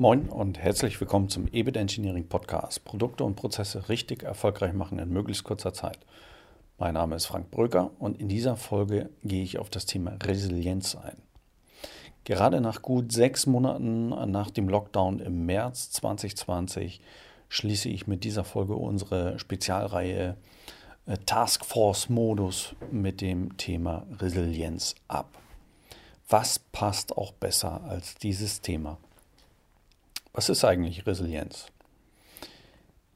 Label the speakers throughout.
Speaker 1: Moin und herzlich willkommen zum EBIT Engineering Podcast. Produkte und Prozesse richtig erfolgreich machen in möglichst kurzer Zeit. Mein Name ist Frank Bröker und in dieser Folge gehe ich auf das Thema Resilienz ein. Gerade nach gut sechs Monaten nach dem Lockdown im März 2020 schließe ich mit dieser Folge unsere Spezialreihe äh, Taskforce Modus mit dem Thema Resilienz ab. Was passt auch besser als dieses Thema? Was ist eigentlich Resilienz?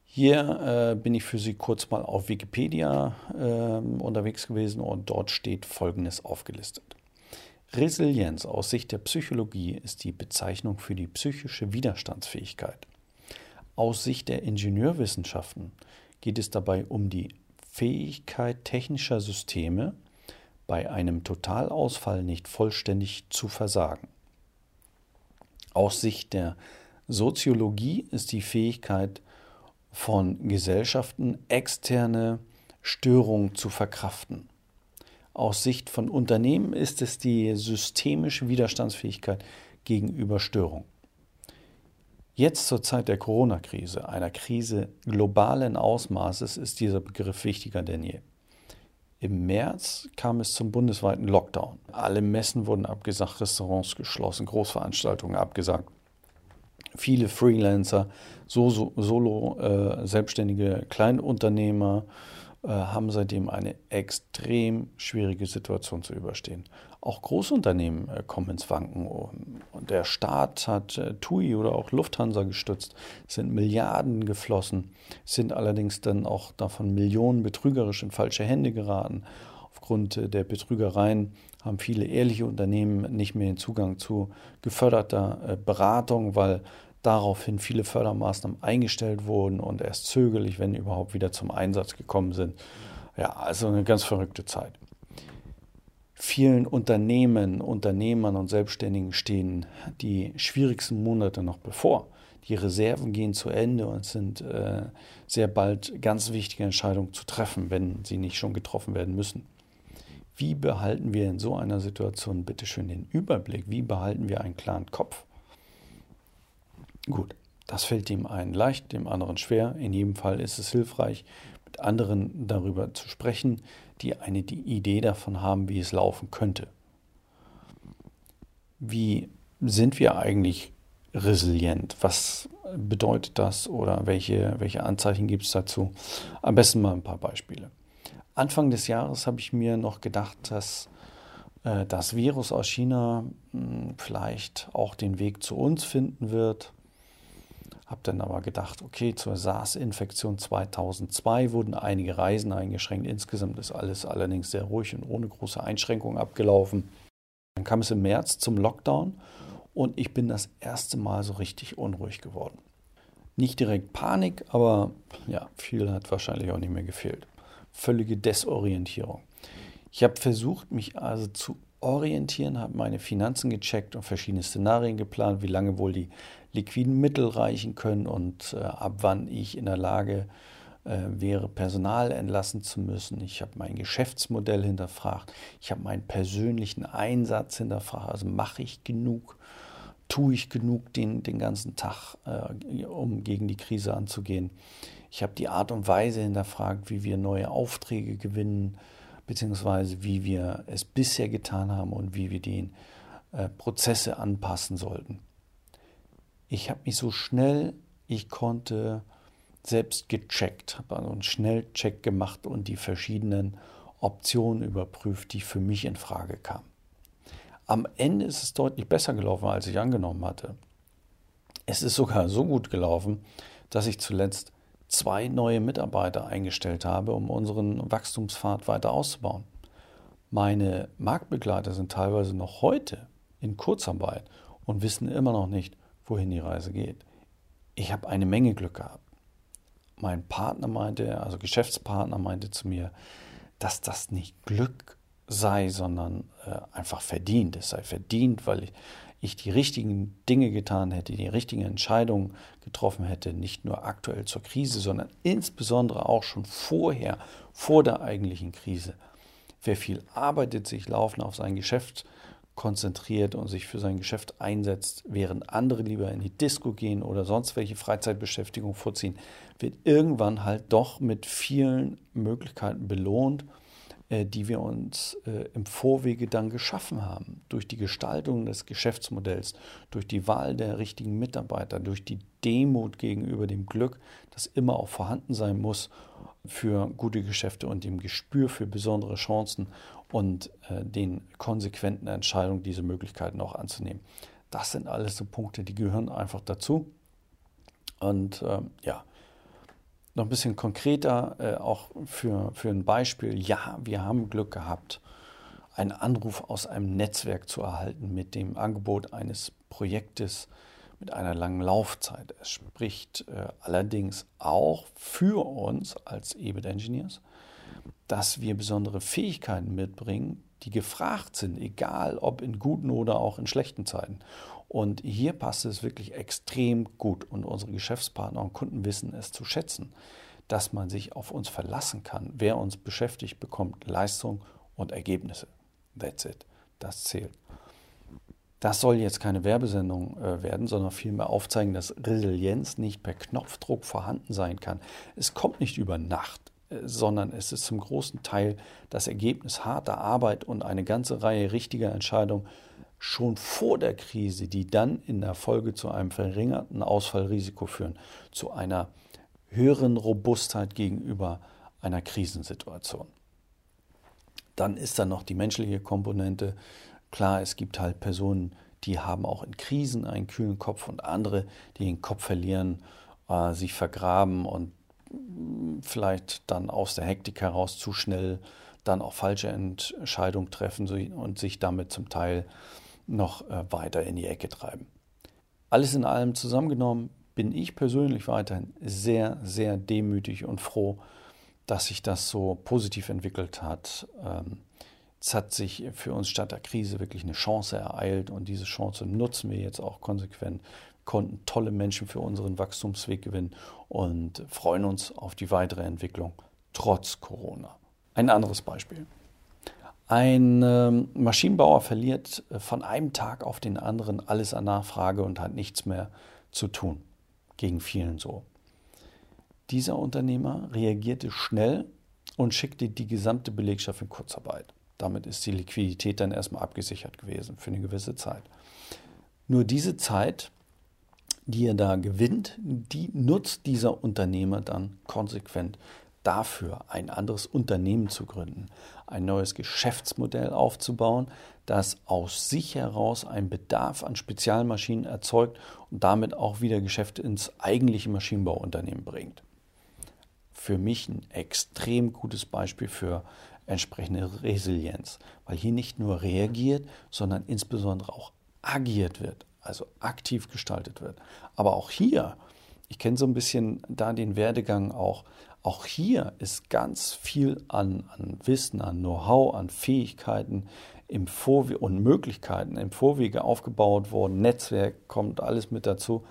Speaker 1: Hier äh, bin ich für Sie kurz mal auf Wikipedia äh, unterwegs gewesen und dort steht Folgendes aufgelistet. Resilienz aus Sicht der Psychologie ist die Bezeichnung für die psychische Widerstandsfähigkeit. Aus Sicht der Ingenieurwissenschaften geht es dabei um die Fähigkeit technischer Systeme, bei einem Totalausfall nicht vollständig zu versagen. Aus Sicht der Soziologie ist die Fähigkeit von Gesellschaften, externe Störungen zu verkraften. Aus Sicht von Unternehmen ist es die systemische Widerstandsfähigkeit gegenüber Störungen. Jetzt zur Zeit der Corona-Krise, einer Krise globalen Ausmaßes, ist dieser Begriff wichtiger denn je. Im März kam es zum bundesweiten Lockdown. Alle Messen wurden abgesagt, Restaurants geschlossen, Großveranstaltungen abgesagt. Viele Freelancer, Solo, äh, selbstständige Kleinunternehmer äh, haben seitdem eine extrem schwierige Situation zu überstehen. Auch Großunternehmen äh, kommen ins Wanken. Und der Staat hat äh, TUI oder auch Lufthansa gestützt. Es sind Milliarden geflossen, sind allerdings dann auch davon Millionen betrügerisch in falsche Hände geraten. Aufgrund äh, der Betrügereien haben viele ehrliche Unternehmen nicht mehr den Zugang zu geförderter äh, Beratung, weil daraufhin viele Fördermaßnahmen eingestellt wurden und erst zögerlich, wenn überhaupt, wieder zum Einsatz gekommen sind. Ja, also eine ganz verrückte Zeit. Vielen Unternehmen, Unternehmern und Selbstständigen stehen die schwierigsten Monate noch bevor. Die Reserven gehen zu Ende und sind äh, sehr bald ganz wichtige Entscheidungen zu treffen, wenn sie nicht schon getroffen werden müssen. Wie behalten wir in so einer Situation bitte schön den Überblick? Wie behalten wir einen klaren Kopf? Gut, das fällt dem einen leicht, dem anderen schwer. In jedem Fall ist es hilfreich, mit anderen darüber zu sprechen, die eine Idee davon haben, wie es laufen könnte. Wie sind wir eigentlich resilient? Was bedeutet das oder welche, welche Anzeichen gibt es dazu? Am besten mal ein paar Beispiele. Anfang des Jahres habe ich mir noch gedacht, dass äh, das Virus aus China mh, hm, vielleicht auch den Weg zu uns finden wird. Habe dann aber gedacht, okay, zur SARS-Infektion 2002 wurden einige Reisen eingeschränkt. Insgesamt ist alles allerdings sehr ruhig und ohne große Einschränkungen abgelaufen. Dann kam es im März zum Lockdown und ich bin das erste Mal so richtig unruhig geworden. Nicht direkt Panik, aber ja, viel hat wahrscheinlich auch nicht mehr gefehlt völlige Desorientierung. Ich habe versucht, mich also zu orientieren, habe meine Finanzen gecheckt und verschiedene Szenarien geplant, wie lange wohl die liquiden Mittel reichen können und äh, ab wann ich in der Lage äh, wäre, Personal entlassen zu müssen. Ich habe mein Geschäftsmodell hinterfragt. Ich habe meinen persönlichen Einsatz hinterfragt. Also mache ich genug? Tue ich genug den, den ganzen Tag, äh, um gegen die Krise anzugehen? Ich habe die Art und Weise hinterfragt, wie wir neue Aufträge gewinnen, beziehungsweise wie wir es bisher getan haben und wie wir die äh, Prozesse anpassen sollten. Ich habe mich so schnell ich konnte selbst gecheckt, habe also einen Schnellcheck gemacht und die verschiedenen Optionen überprüft, die für mich in Frage kamen. Am Ende ist es deutlich besser gelaufen, als ich angenommen hatte. Es ist sogar so gut gelaufen, dass ich zuletzt zwei neue Mitarbeiter eingestellt habe, um unseren Wachstumspfad weiter auszubauen. Meine Marktbegleiter sind teilweise noch heute in Kurzarbeit und wissen immer noch nicht, wohin die Reise geht. Ich habe eine Menge Glück gehabt. Mein Partner meinte, also Geschäftspartner meinte zu mir, dass das nicht Glück sei, sondern äh, einfach verdient. Es sei verdient, weil ich, ich die richtigen Dinge getan hätte, die richtigen Entscheidungen getroffen hätte, nicht nur aktuell zur Krise, sondern insbesondere auch schon vorher, vor der eigentlichen Krise. Wer viel arbeitet, sich laufend auf sein Geschäft konzentriert und sich für sein Geschäft einsetzt, während andere lieber in die Disco gehen oder sonst welche Freizeitbeschäftigung vorziehen, wird irgendwann halt doch mit vielen Möglichkeiten belohnt, die wir uns äh, im Vorwege dann geschaffen haben. Durch die Gestaltung des Geschäftsmodells, durch die Wahl der richtigen Mitarbeiter, durch die Demut gegenüber dem Glück, das immer auch vorhanden sein muss für gute Geschäfte und dem Gespür für besondere Chancen und äh, den konsequenten Entscheidungen, diese Möglichkeiten auch anzunehmen. Das sind alles so Punkte, die gehören einfach dazu. Und äh, ja, noch ein bisschen konkreter, äh, auch für, für ein Beispiel. Ja, wir haben Glück gehabt, einen Anruf aus einem Netzwerk zu erhalten mit dem Angebot eines Projektes mit einer langen Laufzeit. Es spricht äh, allerdings auch für uns als EBIT Engineers, dass wir besondere Fähigkeiten mitbringen, die gefragt sind, egal ob in guten oder auch in schlechten Zeiten. Und hier passt es wirklich extrem gut und unsere Geschäftspartner und Kunden wissen es zu schätzen, dass man sich auf uns verlassen kann. Wer uns beschäftigt, bekommt Leistung und Ergebnisse. That's it. Das zählt. Das soll jetzt keine Werbesendung äh, werden, sondern vielmehr aufzeigen, dass Resilienz nicht per Knopfdruck vorhanden sein kann. Es kommt nicht über Nacht sondern es ist zum großen Teil das Ergebnis harter Arbeit und eine ganze Reihe richtiger Entscheidungen schon vor der Krise, die dann in der Folge zu einem verringerten Ausfallrisiko führen, zu einer höheren Robustheit gegenüber einer Krisensituation. Dann ist da noch die menschliche Komponente. Klar, es gibt halt Personen, die haben auch in Krisen einen kühlen Kopf und andere, die den Kopf verlieren, äh, sich vergraben und vielleicht dann aus der Hektik heraus zu schnell dann auch falsche Entscheidungen treffen und sich damit zum Teil noch äh, weiter in die Ecke treiben. Alles in allem zusammengenommen bin ich persönlich weiterhin sehr, sehr demütig und froh, dass sich das so positiv entwickelt hat. Ähm, es hat sich für uns statt der Krise wirklich eine Chance ereilt und diese Chance nutzen wir jetzt auch konsequent konnten tolle Menschen für unseren Wachstumsweg gewinnen und freuen uns auf die weitere Entwicklung trotz Corona. Ein anderes Beispiel. Ein ähm, Maschinenbauer verliert äh, von einem Tag auf den anderen alles an Nachfrage und hat nichts mehr zu tun. Gegen vielen so. Dieser Unternehmer reagierte schnell und schickte die gesamte Belegschaft in Kurzarbeit. Damit ist die Liquidität dann erstmal abgesichert gewesen für eine gewisse Zeit. Nur diese Zeit die er da gewinnt, die nutzt dieser Unternehmer dann konsequent dafür, ein anderes Unternehmen zu gründen, ein neues Geschäftsmodell aufzubauen, das aus sich heraus einen Bedarf an Spezialmaschinen erzeugt und damit auch wieder Geschäfte ins eigentliche Maschinenbauunternehmen bringt. Für mich ein extrem gutes Beispiel für entsprechende Resilienz, weil hier nicht nur reagiert, sondern insbesondere auch agiert wird also aktiv gestaltet wird. Aber auch hier, ich kenne so ein bisschen da den Werdegang auch, auch hier ist ganz viel an, an Wissen, an Know-how, an Fähigkeiten im Vorwe und Möglichkeiten im Vorwege aufgebaut worden. Netzwerk kommt alles mit dazu,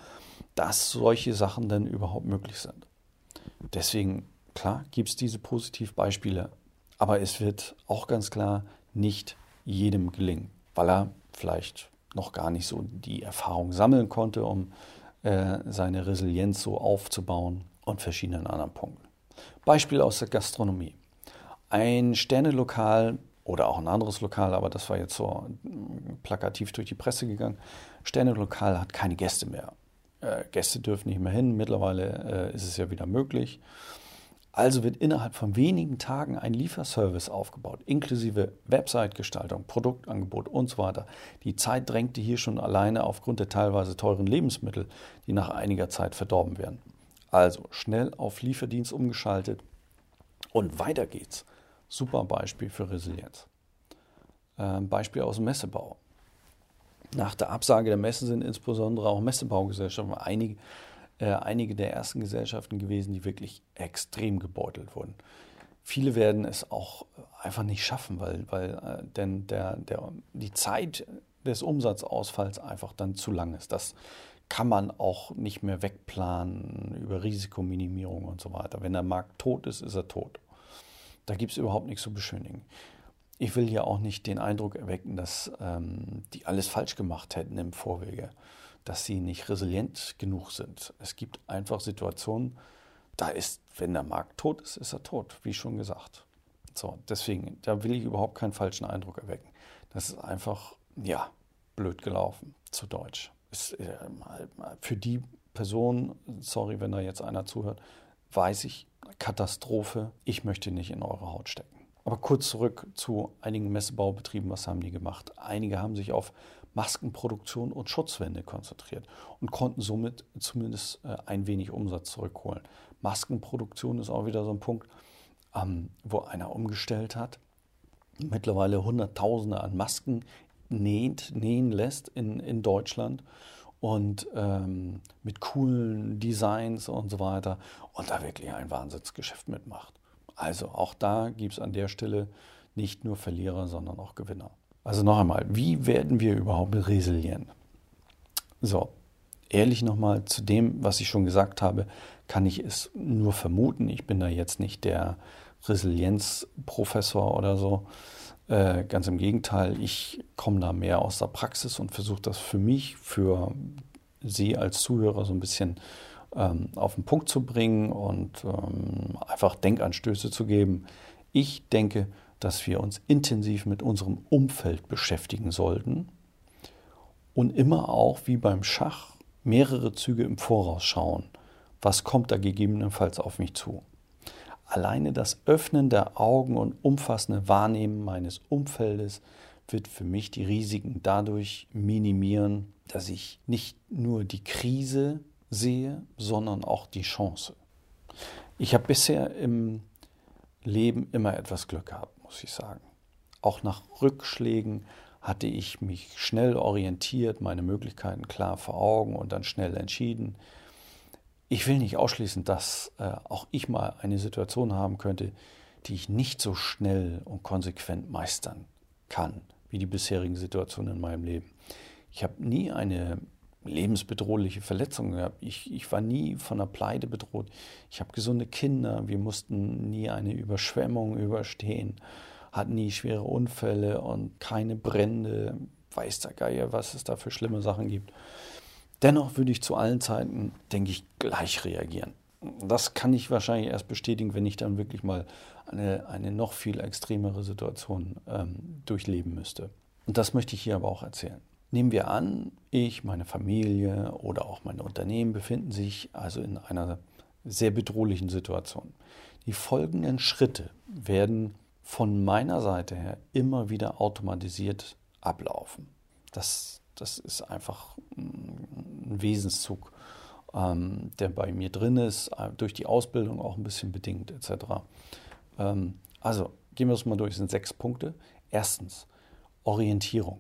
Speaker 1: dass solche Sachen dann überhaupt möglich sind. Deswegen, klar, gibt es diese Positivbeispiele, aber es wird auch ganz klar nicht jedem gelingen, weil er vielleicht noch gar nicht so die Erfahrung sammeln konnte, um äh, seine Resilienz so aufzubauen und verschiedenen anderen Punkten. Beispiel aus der Gastronomie. Ein Sternelokal oder auch ein anderes Lokal, aber das war jetzt so plakativ durch die Presse gegangen. Sternelokal hat keine Gäste mehr. Äh, Gäste dürfen nicht mehr hin. Mittlerweile äh, ist es ja wieder möglich. Also wird innerhalb von wenigen Tagen ein Lieferservice aufgebaut, inklusive Website-Gestaltung, Produktangebot und so weiter. Die Zeit drängte hier schon alleine aufgrund der teilweise teuren Lebensmittel, die nach einiger Zeit verdorben werden. Also schnell auf Lieferdienst umgeschaltet und weiter geht's. Super Beispiel für Resilienz. Ähm, Beispiel aus dem Messebau. Nach der Absage der Messe sind insbesondere auch Messebaugesellschaften einige einige der ersten Gesellschaften gewesen, die wirklich extrem gebeutelt wurden. Viele werden es auch einfach nicht schaffen, weil, weil äh, denn der, der, die Zeit des Umsatzausfalls einfach dann zu lang ist. Das kann man auch nicht mehr wegplanen über Risikominimierung und so weiter. Wenn der Markt tot ist, ist er tot. Da gibt es überhaupt nichts zu beschönigen. ich will ja auch nicht den Eindruck erwecken, dass ähm, die alles falsch gemacht hätten im Vorwege, dass sie nicht resilient genug sind. Es gibt einfach Situationen, da ist, wenn der Markt tot ist, ist er tot, wie schon gesagt. So, deswegen, da will ich überhaupt keinen falschen Eindruck erwecken. Das ist einfach, ja, blöd gelaufen, zu Deutsch. Ist, äh, für die Person, sorry, wenn da jetzt einer zuhört, weiß ich, Katastrophe, ich möchte nicht in eure Haut stecken. Aber kurz zurück zu einigen Messebaubetrieben, was haben die gemacht? Einige haben sich auf Maskenproduktion und Schutzwände konzentriert und konnten somit zumindest äh, ein wenig Umsatz zurückholen. Maskenproduktion ist auch wieder so ein Punkt, ähm, wo einer umgestellt hat, mittlerweile Hunderttausende an Masken näht, nähen lässt in, in Deutschland und ähm, mit coolen Designs und so weiter und da wirklich ein Wahnsinnsgeschäft mitmacht. Also auch da gibt es an der Stelle nicht nur Verlierer, sondern auch Gewinner. Also noch einmal, wie werden wir überhaupt resilient? So, ehrlich nochmal zu dem, was ich schon gesagt habe, kann ich es nur vermuten. Ich bin da jetzt nicht der Resilienzprofessor oder so. Äh, ganz im Gegenteil, ich komme da mehr aus der Praxis und versuche das für mich, für Sie als Zuhörer so ein bisschen ähm, auf den Punkt zu bringen und ähm, einfach Denkanstöße zu geben. Ich denke, dass wir uns intensiv mit unserem Umfeld beschäftigen sollten und immer auch wie beim Schach mehrere Züge im Voraus schauen. Was kommt da gegebenenfalls auf mich zu? Alleine das Öffnen der Augen und umfassende Wahrnehmen meines Umfeldes wird für mich die Risiken dadurch minimieren, dass ich nicht nur die Krise sehe, sondern auch die Chance. Ich habe bisher im Leben immer etwas Glück gehabt, muss ich sagen. Auch nach Rückschlägen hatte ich mich schnell orientiert, meine Möglichkeiten klar vor Augen und dann schnell entschieden. Ich will nicht ausschließen, dass äh, auch ich mal eine Situation haben könnte, die ich nicht so schnell und konsequent meistern kann, wie die bisherigen Situationen in meinem Leben. Ich habe nie eine lebensbedrohliche Verletzungen gehabt. Ich, ich war nie von einer Pleite bedroht. Ich habe gesunde Kinder. Wir mussten nie eine Überschwemmung überstehen, hatten nie schwere Unfälle und keine Brände. Weiß der Geier, was es da für schlimme Sachen gibt. Dennoch würde ich zu allen Zeiten, denke ich, gleich reagieren. Das kann ich wahrscheinlich erst bestätigen, wenn ich dann wirklich mal eine, eine noch viel extremere Situation ähm, durchleben müsste. Und das möchte ich hier aber auch erzählen. Nehmen wir an, ich, meine Familie oder auch mein Unternehmen befinden sich also in einer sehr bedrohlichen Situation. Die folgenden Schritte werden von meiner Seite her immer wieder automatisiert ablaufen. Das, das ist einfach ein Wesenszug, ähm, der bei mir drin ist, äh, durch die Ausbildung auch ein bisschen bedingt etc. Ähm, also gehen wir es mal durch, es sind sechs Punkte. Erstens, Orientierung.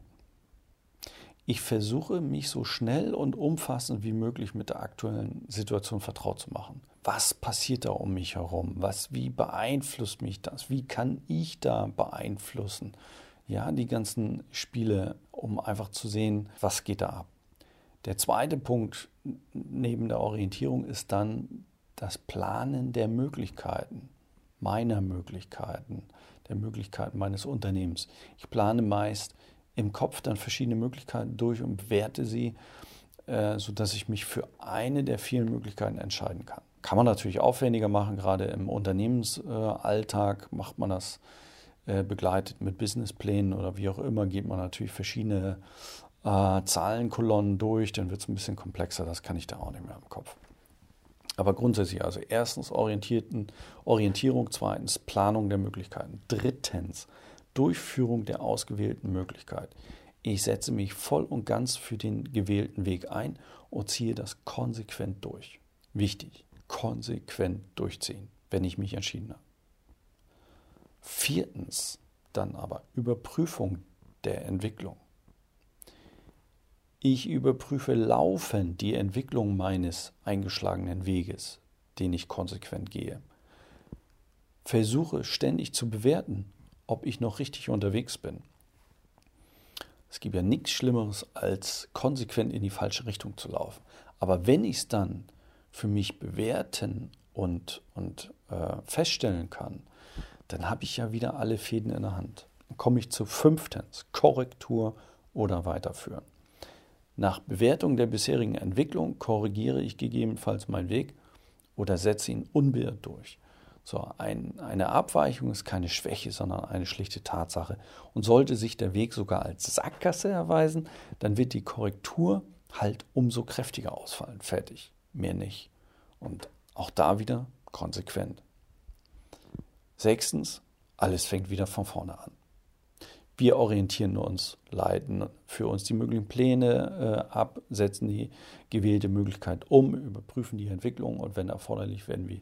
Speaker 1: Ich versuche, mich so schnell und umfassend wie möglich mit der aktuellen Situation vertraut zu machen. Was passiert da um mich herum? Was, wie beeinflusst mich das? Wie kann ich da beeinflussen? Ja, die ganzen Spiele, um einfach zu sehen, was geht da ab. Der zweite Punkt neben der Orientierung ist dann das Planen der Möglichkeiten, meiner Möglichkeiten, der Möglichkeiten meines Unternehmens. Ich plane meist im Kopf dann verschiedene Möglichkeiten durch und bewerte sie, äh, sodass ich mich für eine der vielen Möglichkeiten entscheiden kann. Kann man natürlich aufwendiger machen, gerade im Unternehmensalltag macht man das äh, begleitet mit Businessplänen oder wie auch immer, geht man natürlich verschiedene äh, Zahlenkolonnen durch, dann wird es ein bisschen komplexer, das kann ich da auch nicht mehr im Kopf. Aber grundsätzlich also erstens Orientierung, zweitens Planung der Möglichkeiten, drittens Durchführung der ausgewählten Möglichkeit. Ich setze mich voll und ganz für den gewählten Weg ein und ziehe das konsequent durch. Wichtig, konsequent durchziehen, wenn ich mich entschieden habe. Viertens dann aber Überprüfung der Entwicklung. Ich überprüfe laufend die Entwicklung meines eingeschlagenen Weges, den ich konsequent gehe. Versuche ständig zu bewerten, ob ich noch richtig unterwegs bin. Es gibt ja nichts Schlimmeres, als konsequent in die falsche Richtung zu laufen. Aber wenn ich es dann für mich bewerten und, und äh, feststellen kann, dann habe ich ja wieder alle Fäden in der Hand. komme ich zu fünftens, Korrektur oder weiterführen. Nach Bewertung der bisherigen Entwicklung korrigiere ich gegebenenfalls meinen Weg oder setze ihn unbeirrt durch. So, ein, eine Abweichung ist keine Schwäche, sondern eine schlichte Tatsache. Und sollte sich der Weg sogar als Sackgasse erweisen, dann wird die Korrektur halt umso kräftiger ausfallen. Fertig. Mehr nicht. Und auch da wieder konsequent. Sechstens, alles fängt wieder von vorne an. Wir orientieren uns, leiten für uns die möglichen Pläne äh, ab, setzen die gewählte Möglichkeit um, überprüfen die Entwicklung und wenn erforderlich, werden wir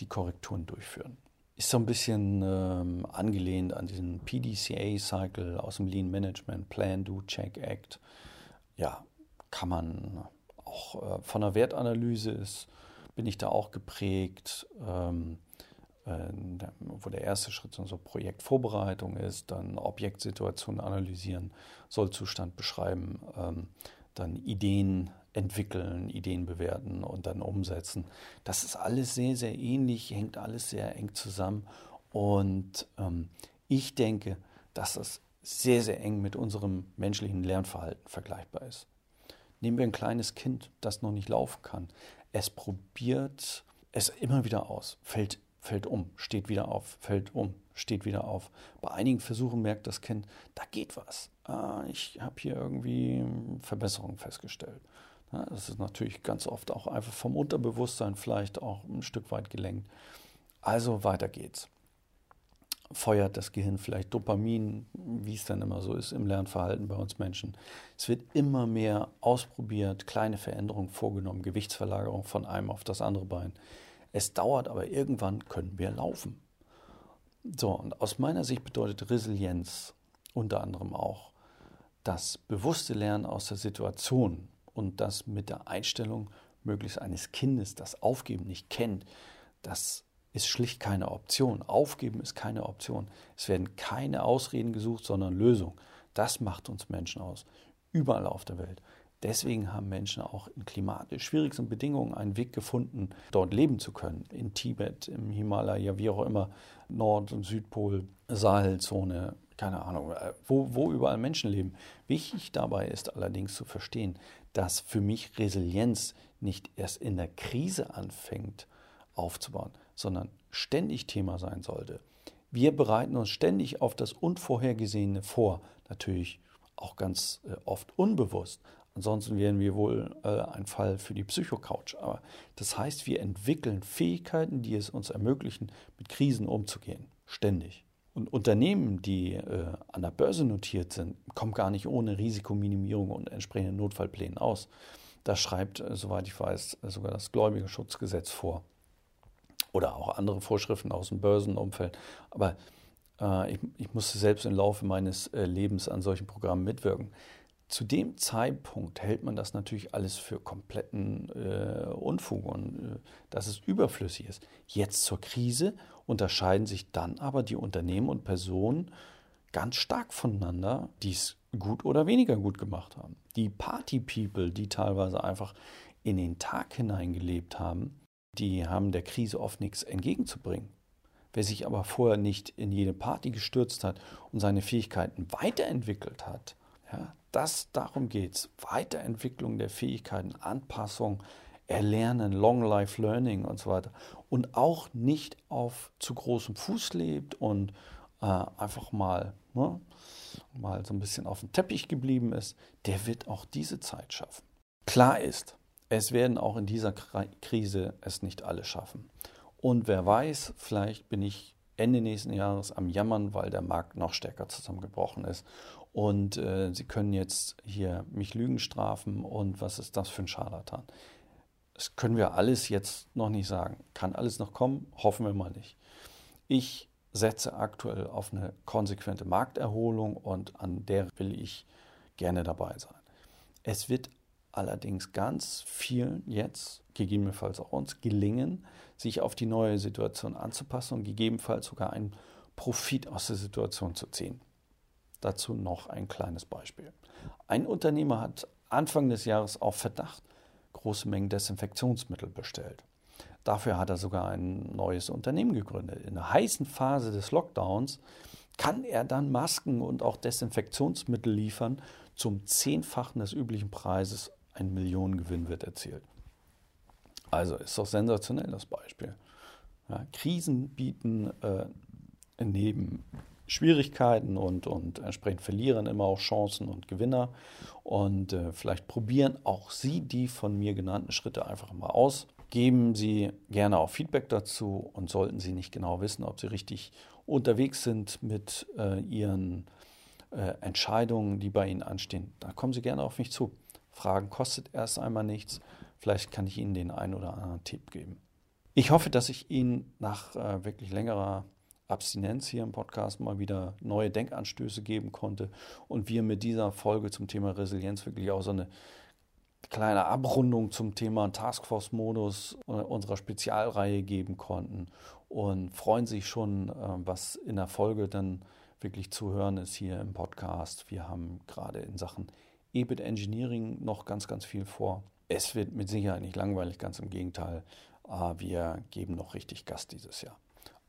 Speaker 1: die Korrekturen durchführen. Ist so ein bisschen ähm, angelehnt an diesen PDCA-Cycle aus dem Lean Management, Plan, Do, Check, Act. Ja, kann man auch äh, von der Wertanalyse ist, bin ich da auch geprägt. Ähm, äh, wo der erste Schritt so Projektvorbereitung ist, dann Objektsituationen analysieren, Sollzustand beschreiben, ähm, dann Ideen entwickeln, Ideen bewerten und dann umsetzen. Das ist alles sehr, sehr ähnlich, hängt alles sehr eng zusammen. Und ähm, ich denke, dass das sehr, sehr eng mit unserem menschlichen Lernverhalten vergleichbar ist. Nehmen wir ein kleines Kind, das noch nicht laufen kann. Es probiert es immer wieder aus, fällt fällt um, steht wieder auf, fällt um, steht wieder auf. Bei einigen Versuchen merkt das Kind, da geht was. Ah, ich habe hier irgendwie Verbesserungen festgestellt. Ja, das ist natürlich ganz oft auch einfach vom Unterbewusstsein vielleicht auch ein Stück weit gelenkt. Also weiter geht's. Feuert das Gehirn vielleicht Dopamin, wie es dann immer so ist im Lernverhalten bei uns Menschen. Es wird immer mehr ausprobiert, kleine Veränderungen vorgenommen, Gewichtsverlagerung von einem auf das andere Bein. Es dauert, aber irgendwann können wir laufen. So, und aus meiner Sicht bedeutet Resilienz unter anderem auch das bewusste Lernen aus der Situation und das mit der Einstellung möglichst eines Kindes, das Aufgeben nicht kennt, das ist schlicht keine Option. Aufgeben ist keine Option. Es werden keine Ausreden gesucht, sondern Lösungen. Das macht uns Menschen aus. Überall auf der Welt. Deswegen haben Menschen auch in klimatisch schwierigsten Bedingungen einen Weg gefunden, dort leben zu können. In Tibet, im Himalaya, wie auch immer, Nord- und Südpol, Sahelzone, keine Ahnung, äh, wo, wo überall Menschen leben. Wichtig dabei ist allerdings zu verstehen, dass für mich Resilienz nicht erst in der Krise anfängt aufzubauen, sondern ständig Thema sein sollte. Wir bereiten uns ständig auf das Unvorhergesehene vor, natürlich auch ganz äh, oft unbewusst, Ansonsten wären wir wohl äh, ein Fall für die Psychocouch. Aber das heißt, wir entwickeln Fähigkeiten, die es uns ermöglichen, mit Krisen umzugehen. Ständig. Und Unternehmen, die äh, an der Börse notiert sind, kommen gar nicht ohne Risikominimierung und entsprechende Notfallpläne aus. Das schreibt, äh, soweit ich weiß, sogar das Gläubigerschutzgesetz vor. Oder auch andere Vorschriften aus dem Börsenumfeld. Aber äh, ich, ich, musste selbst im Laufe meines äh, Lebens an solchen Programmen mitwirken. Zu dem Zeitpunkt hält man das natürlich alles für kompletten äh, Unfug und äh, dass es überflüssig ist. Jetzt zur Krise unterscheiden sich dann aber die Unternehmen und Personen ganz stark voneinander, die es gut oder weniger gut gemacht haben. Die Party-People, die teilweise einfach in den Tag hineingelebt haben, die haben der Krise oft nichts entgegenzubringen. Wer sich aber vorher nicht in jede Party gestürzt hat und seine Fähigkeiten weiterentwickelt hat, ja, das, darum geht es. Weiterentwicklung der Fähigkeiten, Anpassung, Erlernen, Long Life Learning und so weiter. Und auch nicht auf zu großem Fuß lebt und äh, einfach mal, ne, mal so ein bisschen auf dem Teppich geblieben ist, der wird auch diese Zeit schaffen. Klar ist, es werden auch in dieser Krise es nicht alle schaffen. Und wer weiß, vielleicht bin ich Ende nächsten Jahres am Jammern, weil der Markt noch stärker zusammengebrochen ist und äh, sie können jetzt hier mich Lügen strafen und was ist das für ein Scharlatan? Das können wir alles jetzt noch nicht sagen. Kann alles noch kommen? Hoffen wir mal nicht. Ich setze aktuell auf eine konsequente Markterholung und an der will ich gerne dabei sein. Es wird allerdings ganz vielen jetzt, gegebenenfalls auch uns, gelingen, sich auf die neue Situation anzupassen und gegebenenfalls sogar einen Profit aus der Situation zu ziehen. Dazu noch ein kleines Beispiel. Ein Unternehmer hat Anfang des Jahres auf Verdacht große Mengen Desinfektionsmittel bestellt. Dafür hat er sogar ein neues Unternehmen gegründet. In der heißen Phase des Lockdowns kann er dann Masken und auch Desinfektionsmittel liefern zum Zehnfachen des üblichen Preises. Ein Millionengewinn wird erzielt. Also ist doch sensationell das Beispiel. Ja, Krisen bieten äh, neben Schwierigkeiten und, und entsprechend verlieren immer auch Chancen und Gewinner. Und äh, vielleicht probieren auch Sie die von mir genannten Schritte einfach mal aus. Geben Sie gerne auch Feedback dazu und sollten Sie nicht genau wissen, ob Sie richtig unterwegs sind mit äh, Ihren äh, Entscheidungen, die bei Ihnen anstehen, dann kommen Sie gerne auf mich zu. Fragen kostet erst einmal nichts. Vielleicht kann ich Ihnen den einen oder anderen Tipp geben. Ich hoffe, dass ich Ihnen nach äh, wirklich längerer Abstinenz hier im Podcast mal wieder neue Denkanstöße geben konnte und wir mit dieser Folge zum Thema Resilienz wirklich auch so eine kleine Abrundung zum Thema Taskforce-Modus äh, unserer Spezialreihe geben konnten und freuen sich schon, äh, was in der Folge dann wirklich zu hören ist hier im Podcast. Wir haben gerade in Sachen EBIT Engineering noch ganz, ganz viel vor. Es wird mit Sicherheit nicht langweilig, ganz im Gegenteil. Wir geben noch richtig Gas dieses Jahr.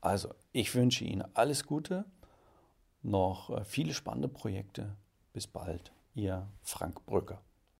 Speaker 1: Also, ich wünsche Ihnen alles Gute, noch äh, viele spannende Projekte. Bis bald, Ihr Frank Brücker.